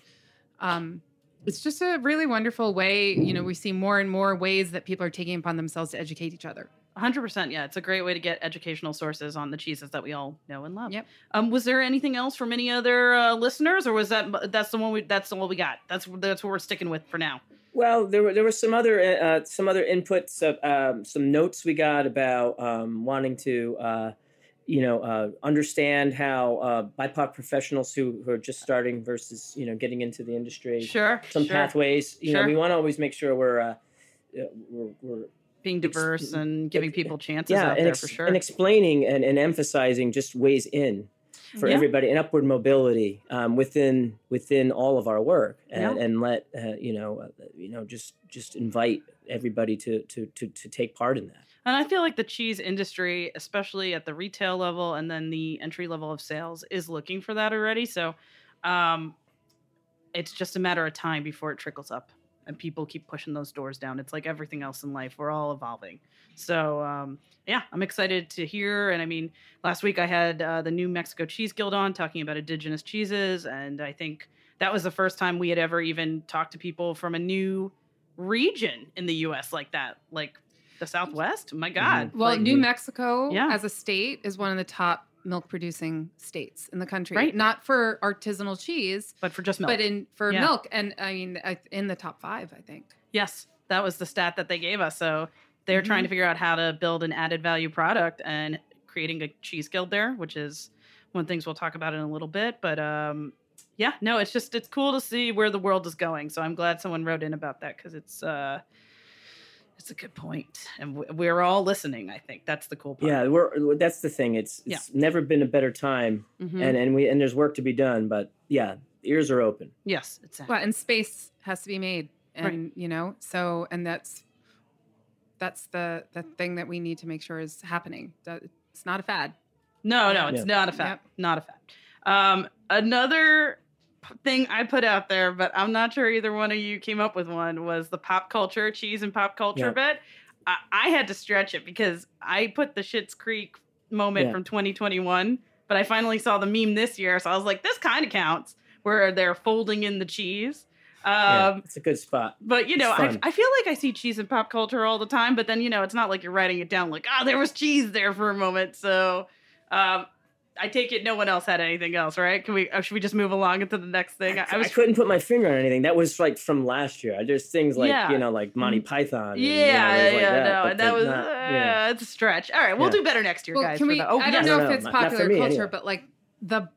um, it's just a really wonderful way. You know, we see more and more ways that people are taking upon themselves to educate each other. 100% yeah it's a great way to get educational sources on the cheeses that we all know and love Yep. um was there anything else from any other uh, listeners or was that that's the one we that's all we got that's that's what we're sticking with for now Well, there were there were some other uh, some other inputs, of, um, some notes we got about um, wanting to, uh, you know, uh, understand how uh, BIPOC professionals who, who are just starting versus you know getting into the industry, sure some sure. pathways. You Sure. know, we want to always make sure we're uh, uh, we're, we're being diverse and giving people chances yeah, out and, there ex- for sure and explaining and, and emphasizing just ways in for Yeah. everybody and upward mobility um, within within all of our work and, Yeah. and let uh, you know uh, you know just just invite everybody to, to to to take part in that. And I feel like the cheese industry, especially at the retail level and then the entry level of sales, is looking for that already. So um, it's just a matter of time before it trickles up and people keep pushing those doors down. It's like everything else in life, we're all evolving. So um, yeah, I'm excited to hear. And I mean, last week I had uh, the New Mexico Cheese Guild on talking about indigenous cheeses. And I think that was the first time we had ever even talked to people from a new region in the US like that. Like, the Southwest. My God. Well, Like, New Mexico Yeah. as a state is one of the top milk producing states in the country. Right. Not for artisanal cheese, but for just milk. but in for Yeah. milk. And I mean, in the top five, I think. yes, that was the stat that they gave us. So they're trying to figure out how to build an added value product and creating a cheese guild there, which is one of the things we'll talk about in a little bit. But um, yeah, no, it's just it's cool to see where the world is going. So I'm glad someone wrote in about that because it's uh, it's a good point, and we're all listening. I think that's the cool part. Yeah, we're that's the thing. It's Yeah. it's never been a better time, Mhm. and and we and there's work to be done. But yeah, ears are open. yes, it's Well, and space has to be made, and you know, so and that's that's the the thing that we need to make sure is happening. That it's not a fad. No, no, it's Yeah. not a fact. Yep. Not a fact. Um, another p- thing I put out there, but I'm not sure either one of you came up with one, was the pop culture, cheese and pop culture Yeah. bit. I, I had to stretch it because I put the Schitt's Creek moment Yeah. from 2021, but I finally saw the meme this year, so I was like, this kind of counts, where they're folding in the cheese. Um, yeah, it's a good spot. but you know, I. I feel like I see cheese in pop culture all the time, but then you know, it's not like you're writing it down like, ah, there was cheese there for a moment. So, um, I take it no one else had anything else, right? Can we? Or should we just move along into the next thing? I, I, was, couldn't put my finger on anything. That was like from last year. There's things like Yeah. you know, like Monty Python. and, you know, yeah, like yeah, that, no, and that was not, uh, you know. it's a stretch. All right, we'll Yeah. do better next year, well, guys. can we? the- oh, I yes. don't know No, if it's not- not for popular me, culture, anyway. but like the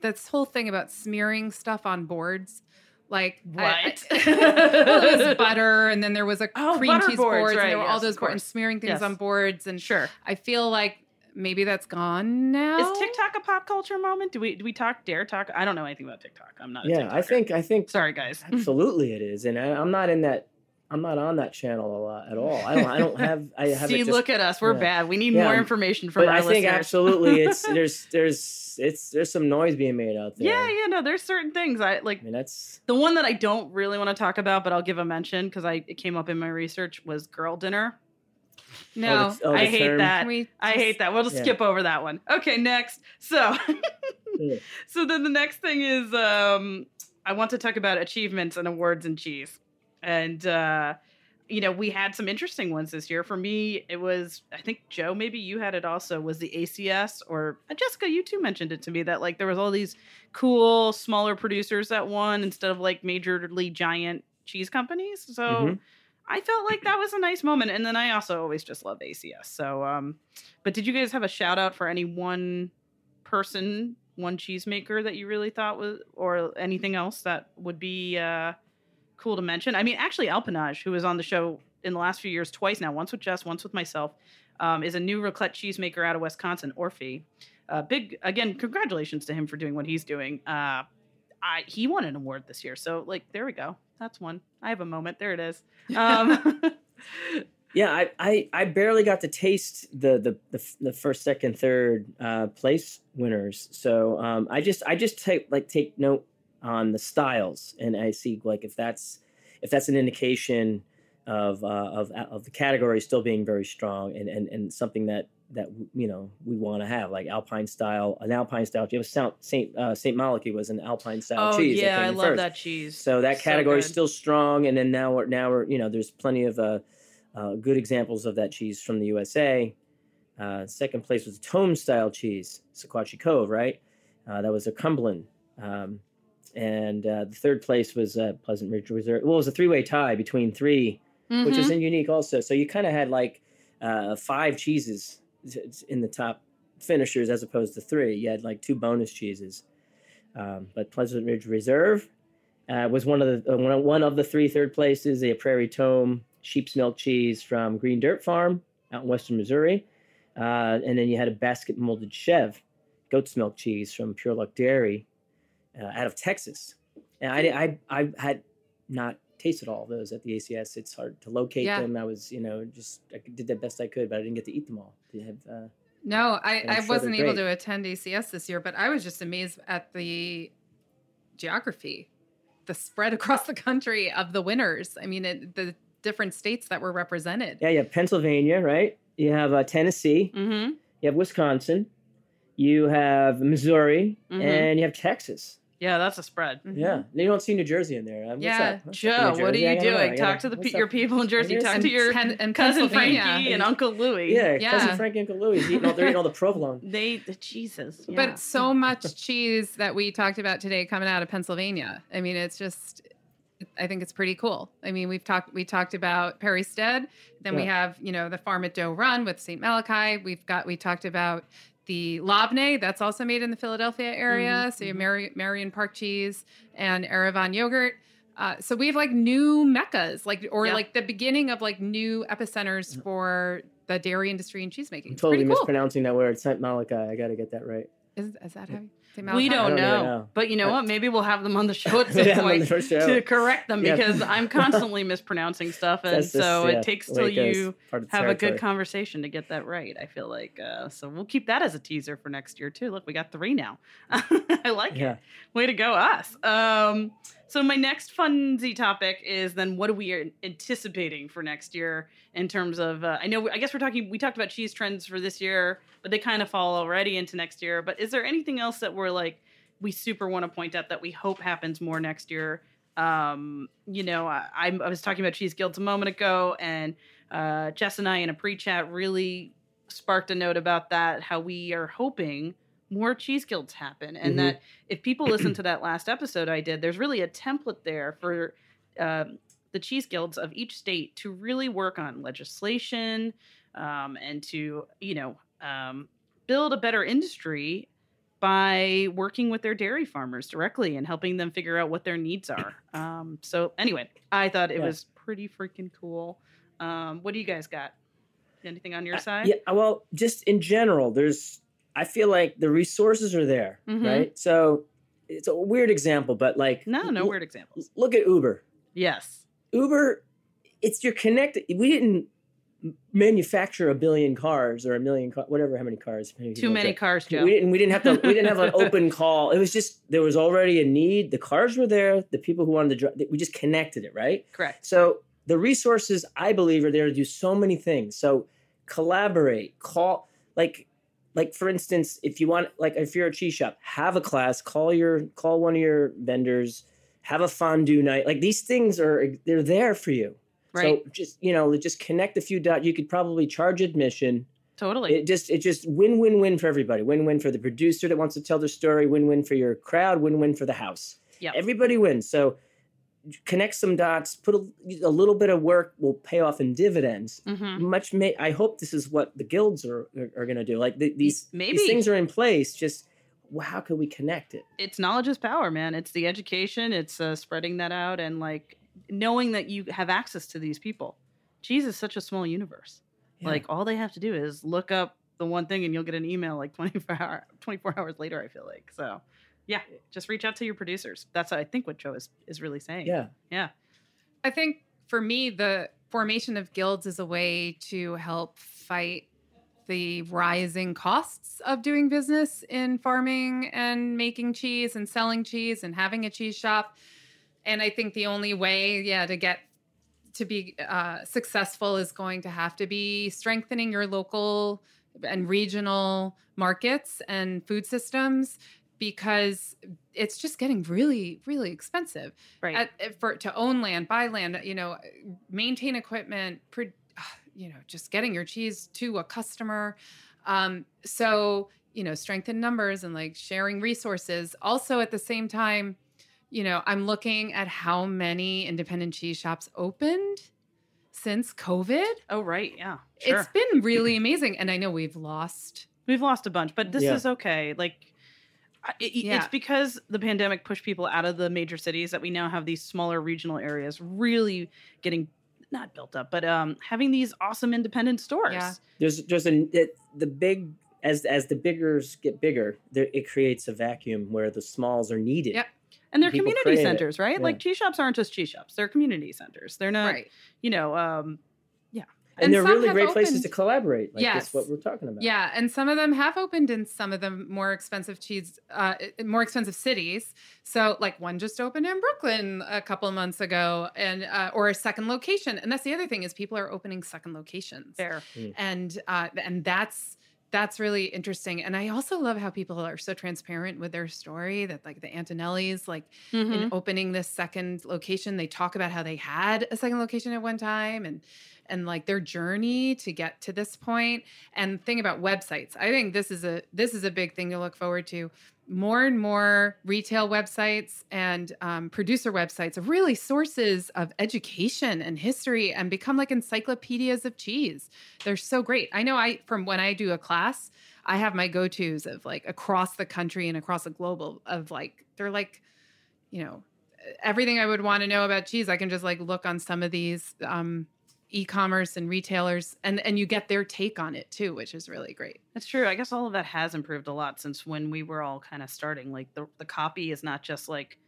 this whole thing about smearing stuff on boards, Like What? I- <laughs> well, it was <laughs> butter, and then there was a Oh, cream butter cheese boards, boards, right, and there were all those boards and smearing things Yes. on boards. And Sure. I feel like maybe that's gone now. Is TikTok a pop culture moment? Do we do we talk dare talk? I don't know anything about TikTok. I'm not. Yeah, I think I think Sorry, guys. <laughs> absolutely it is, and I, I'm not in that. I'm not on that channel a lot at all. I don't. I don't have. I <laughs> have. See, just, look at us. We're yeah. bad. We need Yeah, more information from but our I think listeners. absolutely it's <laughs> there's there's it's there's some noise being made out there. Yeah, yeah, no. There's certain things I like. I mean that's The one that I don't really want to talk about, but I'll give a mention because I it came up in my research was girl dinner. No. Oh, the- oh, the I hate term. that. Can we I hate that. We'll just Yeah. skip over that one. Okay, next. So, <laughs> so then the next thing is um, I want to talk about achievements and awards and cheese, and uh, you know we had some interesting ones this year. For me, it was I think Joe, maybe you had it also. Was the ACS or uh, Jessica? You too mentioned it to me that like there was all these cool smaller producers that won instead of like majorly giant cheese companies. So. Mhm. I felt like that was a nice moment. And then I also always just love ACS. So, um, but did you guys have a shout out for any one person, one cheesemaker that you really thought was, or anything else that would be uh, cool to mention? I mean, actually, Alpanage, who was on the show in the last few years twice now, once with Jess, once with myself, um, is a new raclette cheesemaker out of Wisconsin, Orphe. Uh, big again, congratulations to him for doing what he's doing. Uh, I he won an award this year, so like there we go. That's one. I have a moment. There it is. <laughs> Um, <laughs> Yeah, I, I, I barely got to taste the the, the, the first, second, third uh, place winners. So um, I just I just take like take note on the styles, and I see like if that's if that's an indication of uh, of of the category still being very strong and and, and something that that you know we want to have like alpine style an alpine style. You have Saint Saint uh, Saint Malachi was an alpine style oh cheese. yeah, I love first. that cheese. So that So category is still strong, and then now we're now we're you know there's plenty of uh, uh, good examples of that cheese from the USA. Uh, second place was Tomme style cheese, Sequatchie Cove, right? Uh, that was a Cumberland, um, and uh, the third place was uh, Pleasant Ridge Reserve. Well, it was a three way tie between 3 which Mhm. is unique also. So you kind of had like uh, five cheeses in the top finishers as opposed to three. You had like two bonus cheeses. Um, but Pleasant Ridge Reserve uh, was one of the uh, one, of- the three third places. A Prairie Tomme sheep's milk cheese from Green Dirt Farm out in western Missouri, uh, and then you had a basket molded Chev goat's milk cheese from Pure Luck Dairy uh, out of Texas. And I, I I had not tasted all of those at the ACS. It's hard to locate Yeah. them. I was you know just I did the best I could, but I didn't get to eat them all. They have, uh, No, I, I'm sure wasn't able to attend ACS this year, but I was just amazed at the geography, the spread <laughs> across the country of the winners. I mean, it, the different states that were represented. yeah, you have Pennsylvania, right? You have uh, Tennessee. Mhm. You have Wisconsin. You have Missouri, Mhm. and you have Texas. Yeah, that's a spread. Mhm. Yeah, you don't see New Jersey in there. Uh, What's Yeah, up? What's Joe, New what are you I know, doing? Talk gotta- the what's pe- your up? people in Jersey. Talk to your Pen- and cousin Pennsylvania. Frankie and Uncle Louie. Yeah, Yeah. cousin Frankie and Uncle Louie. Eating all, they're eating all the provolone. <laughs> They, the Jesus. yeah. But so <laughs> much cheese that we talked about today coming out of Pennsylvania. I mean, it's just I think it's pretty cool. I mean, we've talked we talked about Perrystead, then we have, you know, the farm at Doe Run with St. Malachi. We've got we talked about the Labne, that's also made in the Philadelphia area. Mhm, So you have mhm. Marion Park cheese and Erevan yogurt. Uh, so we have like new meccas, like or Yeah. like the beginning of like new epicenters for the dairy industry and cheesemaking. I'm totally cool. mispronouncing that word. Saint Malachi. I got to get that right. Is, is that how you we don't, I don't know. even know. But you know what? Maybe we'll have them on the show at <laughs> some Yeah, point show. to correct them Yeah. because I'm <laughs> constantly mispronouncing stuff, and That's just, so yeah, it takes the till it you Part of have a good conversation to get that right. I feel like uh, so we'll keep that as a teaser for next year too. Look, we got three now. <laughs> I like Yeah. it. Way to go, us. Um, so my next funsy topic is then what are we anticipating for next year in terms of? Uh, I know I guess we're talking. We talked about cheese trends for this year, but they kind of fall already into next year. But is there anything else that we're like we super want to point out that we hope happens more next year? Um, you know, I, I'm- was talking about cheese guilds a moment ago, and uh, Jess and I in a pre-chat really sparked a note about that. How we are hoping more cheese guilds happen, and Mhm. that if people listen to that last episode I did, there's really a template there for um, the cheese guilds of each state to really work on legislation um, and to you know um, build a better industry by working with their dairy farmers directly and helping them figure out what their needs are. Um, so anyway, I thought it Yeah. was pretty freaking cool. Um, what do you guys got? Anything on your I- side? Yeah, well, just in general, there's I feel like the resources are there, Mhm. right? So it's a weird example, but like No, no l- weird examples. Look at Uber. Yes. Uber, it's you're connected. We didn't manufacture a billion cars or a million car, whatever how many cars. many Too many cars, Joe. We didn't. We didn't have to. We didn't have an <laughs> open call. It was just there was already a need. The cars were there. The people who wanted to drive. We just connected it, right? Correct. So the resources I believe are there to do so many things. So collaborate, call like like for instance, if you want like if you're a cheese shop, have a class, call your call one of your vendors, have a fondue night. Like these things are they're there for you. Right. So just you know, just connect a few dots. You could probably charge admission. totally. It just it just win win win for everybody. Win win for the producer that wants to tell their story. Win win for your crowd. Win win for the house. Yeah. Everybody wins. So connect some dots. Put a, a little bit of work will pay off in dividends. Mhm. Much may I hope this is what the guilds are are, are going to do. Like the, these maybe. these things are in place. Just well, how can we connect it? it's knowledge is power, man. It's the education, it's uh, spreading that out, and like knowing that you have access to these people. Cheese is such a small universe. Yeah. Like all they have to do is look up the one thing, and you'll get an email like 24 hour, 24 hours later. I feel like so. Yeah, just reach out to your producers. That's I think what Joe is is really saying. yeah. yeah, I think for me, the formation of guilds is a way to help fight the rising costs of doing business in farming and making cheese and selling cheese and having a cheese shop. And I think the only way, yeah, to get to be uh, successful is going to have to be strengthening your local and regional markets and food systems because it's just getting really, really expensive right. at, at- for to own land, buy land, you know, maintain equipment, pro, you know, just getting your cheese to a customer. Um, so you know, strengthen numbers and like sharing resources. Also, at the same time, you know, I'm looking at how many independent cheese shops opened since COVID. oh right, yeah, sure. It's been really amazing, and I know we've lost. We've lost a bunch, but this Yeah. is okay. Like, I- it, Yeah. it's because the pandemic pushed people out of the major cities that we now have these smaller regional areas really getting not built up, but um, having these awesome independent stores. Yeah. There's there's a it, the big as as the biggers get bigger, there, it creates a vacuum where the smalls are needed. Yep. And they're People community crave it. centers, right? Yeah. Like cheese shops aren't just cheese shops; they're community centers. They're not, right. you know, um, And, And they're really have great places to collaborate. Like Yes. that's what we're talking about. Yeah, and some of them have opened in some of the more expensive cheese, uh, more expensive cities. So, like one just opened in Brooklyn a couple of months ago, and uh, or a second location. And that's the other thing is people are opening second locations, fair. and uh, and that's that's really interesting. And I also love how people are so transparent with their story. That like the Antonellis, like Mhm. in opening this second location they talk about how they had a second location at one time and and like their journey to get to this point and thing about websites i think this is a this is a big thing to look forward to more and more retail websites and um, producer websites are really sources of education and history and become like encyclopedias of cheese. They're so great. I know i from when i do a class i have my go-to's of like across the country and across the global of like they're like you know everything I would want to know about cheese, I can just like look on some of these um, e-commerce and retailers, and and you get their take on it too, which is really great. That's true. I guess all of that has improved a lot since when we were all kind of starting. Like the the copy is not just like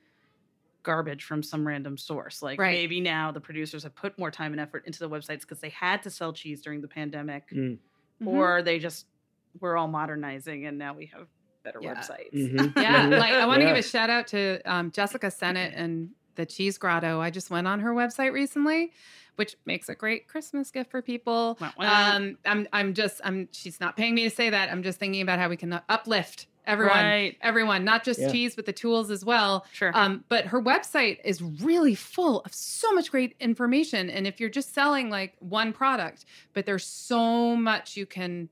garbage from some random source. Like Right. maybe now the producers have put more time and effort into the websites because they had to sell cheese during the pandemic, Mm. Mhm. or they just we're all modernizing and now we have better Yeah. websites. Mhm. <laughs> yeah, like I want to Yeah. give a shout out to um, Jessica Sennett and the Cheese Grotto. I just went on her website recently, which makes a great Christmas gift for people. Wah, wah. Um, I'm I'm just I'm she's not paying me to say that. I'm just thinking about how we can uplift everyone, Right. everyone, not just Yeah. cheese, but the tools as well. Sure. Um, but her website is really full of so much great information. And if you're just selling like one product, but there's so much you can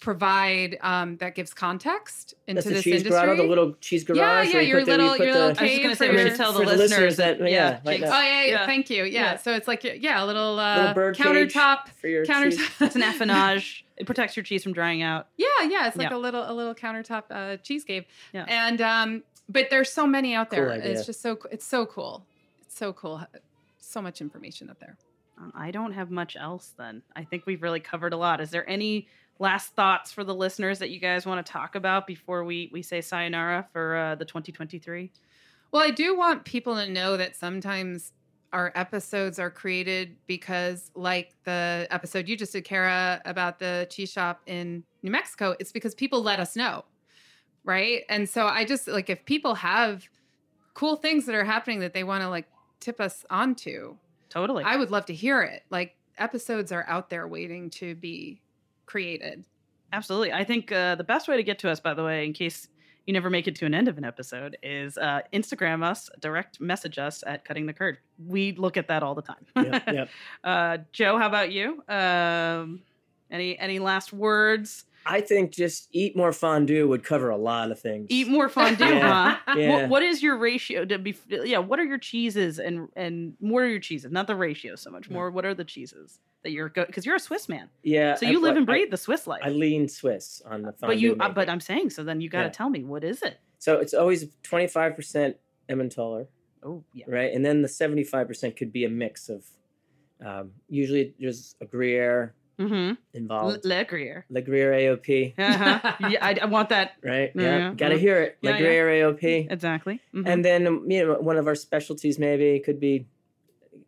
provide um, that gives context into That's the this cheese industry. grotto, the little cheese garage. Yeah, yeah, you your put the- you little- the- I was just gonna say for we should tell the the listeners listeners that, that- yeah, yeah, like that. Oh yeah, yeah, Yeah. thank you. Yeah. Yeah. so it's like yeah, a little uh, little bird countertop. for your countertop. cheese. <laughs> it's an affinage. It protects your cheese from drying out. Yeah, yeah, it's like Yeah. a little a little countertop uh, cheese cave. Yeah. And um, but there's so many out there. idea. It's just so it's so cool. It's so cool. So much information out there. Um, I don't have much else then. I think we've really covered a lot. Is there any last thoughts for the listeners that you guys want to talk about before we we say sayonara for uh, the 2023? Well, I do want people to know that sometimes our episodes are created because, like the episode you just did, Kara, about the cheese shop in New Mexico, it's because people let us know. Right. And so I just like if people have cool things that are happening that they want to like tip us onto, Totally. I would love to hear it. Like episodes are out there waiting to be created. Absolutely. I think uh, the best way to get to us, by the way, in case you never make it to an end of an episode, is uh, Instagram us, direct message us at Cutting the Curd. We look at that all the time. Yep, yep. <laughs> Uh, Joe, how about you? Um, any any last words? I think just eat more fondue would cover a lot of things. Eat more fondue, Yeah. huh? Yeah. What, what is your ratio to be? Yeah, what are your cheeses and and what are your cheeses? Not the ratio so much. More, what are the cheeses that you're good Because you're a Swiss man, yeah. so I- you live and breathe the Swiss life. I, I lean Swiss on the fondue. but you, uh, but I'm saying so. Then you got to Yeah. tell me what is it? so it's always 25% Emmentaler, Oh yeah. right? And then the 75% could be a mix of, um, usually there's a Gruyere Mm-hmm. involved. Le Gruyere. Le Gruyere AOP, Uh-huh. <laughs> yeah, I, I want that right? Yeah, Yeah, yeah, gotta hear it. Le Yeah, yeah. Gruyere AOP. exactly. Mhm. And then you know one of our specialties maybe could be,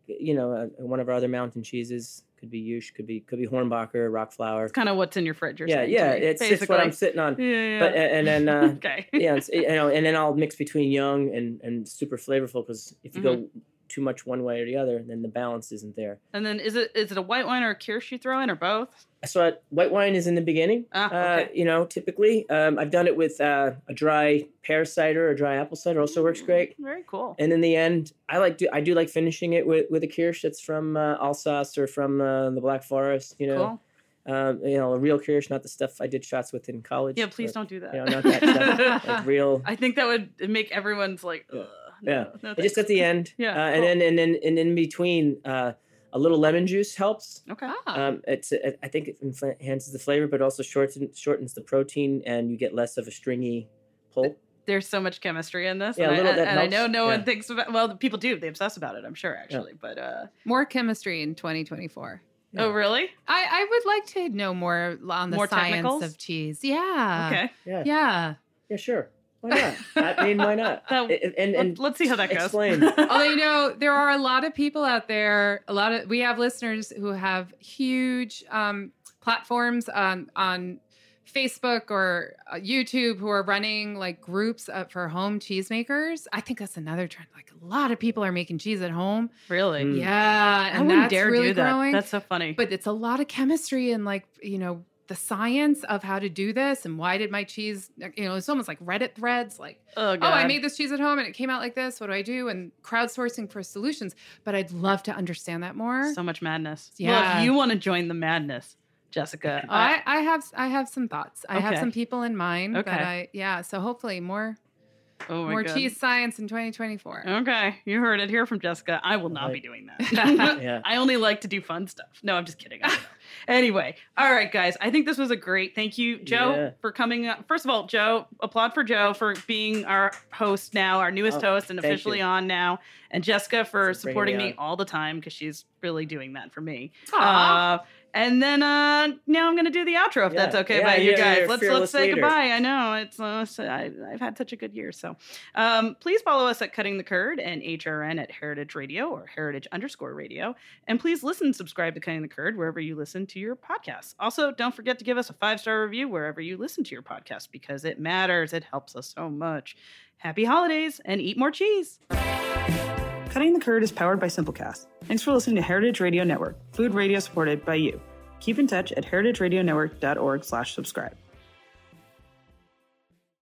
you know, uh, one of our other mountain cheeses could be Yush, could be could be Hornbacher, rock flour. it's kind of what's in your fridge. Yeah, yeah, to me, it's, it's what I'm sitting on. Yeah, yeah. But and, and then uh, <laughs> okay. yeah, it's, you know, and then I'll mix between young and and super flavorful because if you go Mm-hmm. Too much one way or the other, then the balance isn't there. And then is it is it a white wine or a Kirsch you throw in or both? So white wine is in the beginning. Ah, uh, okay. you know, typically um, I've done it with uh, a dry pear cider or dry apple cider. Also works great. Very cool. And in the end, I like do I do like finishing it with, with a Kirsch that's from uh, Alsace or from uh, the Black Forest. You know, cool. um, you know, a real Kirsch, not the stuff I did shots with in college. Yeah, please but, don't do that. You know, not that stuff. <laughs> like real. I think that would make everyone's like, Ugh, Yeah. no, no just at the end. <laughs> Yeah, Uh, and cool. then and then and in between, uh, a little lemon juice helps. Okay. Ah. Um, it's I think it enhances the flavor, but also shortens shortens the protein, and you get less of a stringy pull. There's so much chemistry in this. Yeah, and, I, little- and, that and I know helps. no one thinks about. Well, people do. They obsess about it. I'm sure actually. But uh, More chemistry in 2024. oh really? I, I would like to know more on the More science technicals? of cheese. Yeah. okay. Yeah, Yeah. yeah, sure. Why not? I mean, why not? That- and and, and Let, us see how that goes. explain. <laughs> Although you know, there are a lot of people out there. A lot of we have listeners who have huge um, platforms on on Facebook or uh, YouTube who are running like groups uh, for home cheesemakers. I think that's another trend. Like a lot of people are making cheese at home. really? Mm. Yeah, I and wouldn't that's dare really do that. growing. That's so funny. but it's a lot of chemistry and like you know the science of how to do this and why did my cheese you know it's almost like reddit threads like oh, oh i made this cheese at home and it came out like this what do i do and crowdsourcing for solutions but i'd love to understand that more so much madness. Well, Yeah. if you want to join the madness, Jessica, oh, I, I, I have I have some thoughts. I have some people in mind. Okay. But I yeah. So hopefully more oh my more God. cheese science in 2024. Okay, you heard it here from Jessica. I will not Right. be doing that. <laughs> Yeah. I only like to do fun stuff. No, I'm just kidding. <laughs> I don't know. anyway, all right, guys. I think this was a great. Thank you, Joe, Yeah. for coming. Up. First of all, Joe, applaud for Joe for being our host now, our newest Oh, host, and officially you. on now, and Jessica for Thanks for supporting me me on. all the time because she's really doing that for me. Aw. Uh, and then uh, now I'm gonna do the outro if Yeah. that's okay Yeah, by you you're- guys. let's let's say leader. goodbye. I know it's uh, I, I've had such a good year. So um, please follow us at Cutting the Curd and HRN at Heritage Radio or Heritage underscore Radio, and please listen, subscribe to Cutting the Curd wherever you listen to your podcasts. Also, don't forget to give us a five star review wherever you listen to your podcast because it matters. It helps us so much. Happy holidays and eat more cheese. Cutting the Curd is powered by Simplecast. Thanks for listening to Heritage Radio Network, food radio supported by you. Keep in touch at heritageradionetwork.org slash subscribe.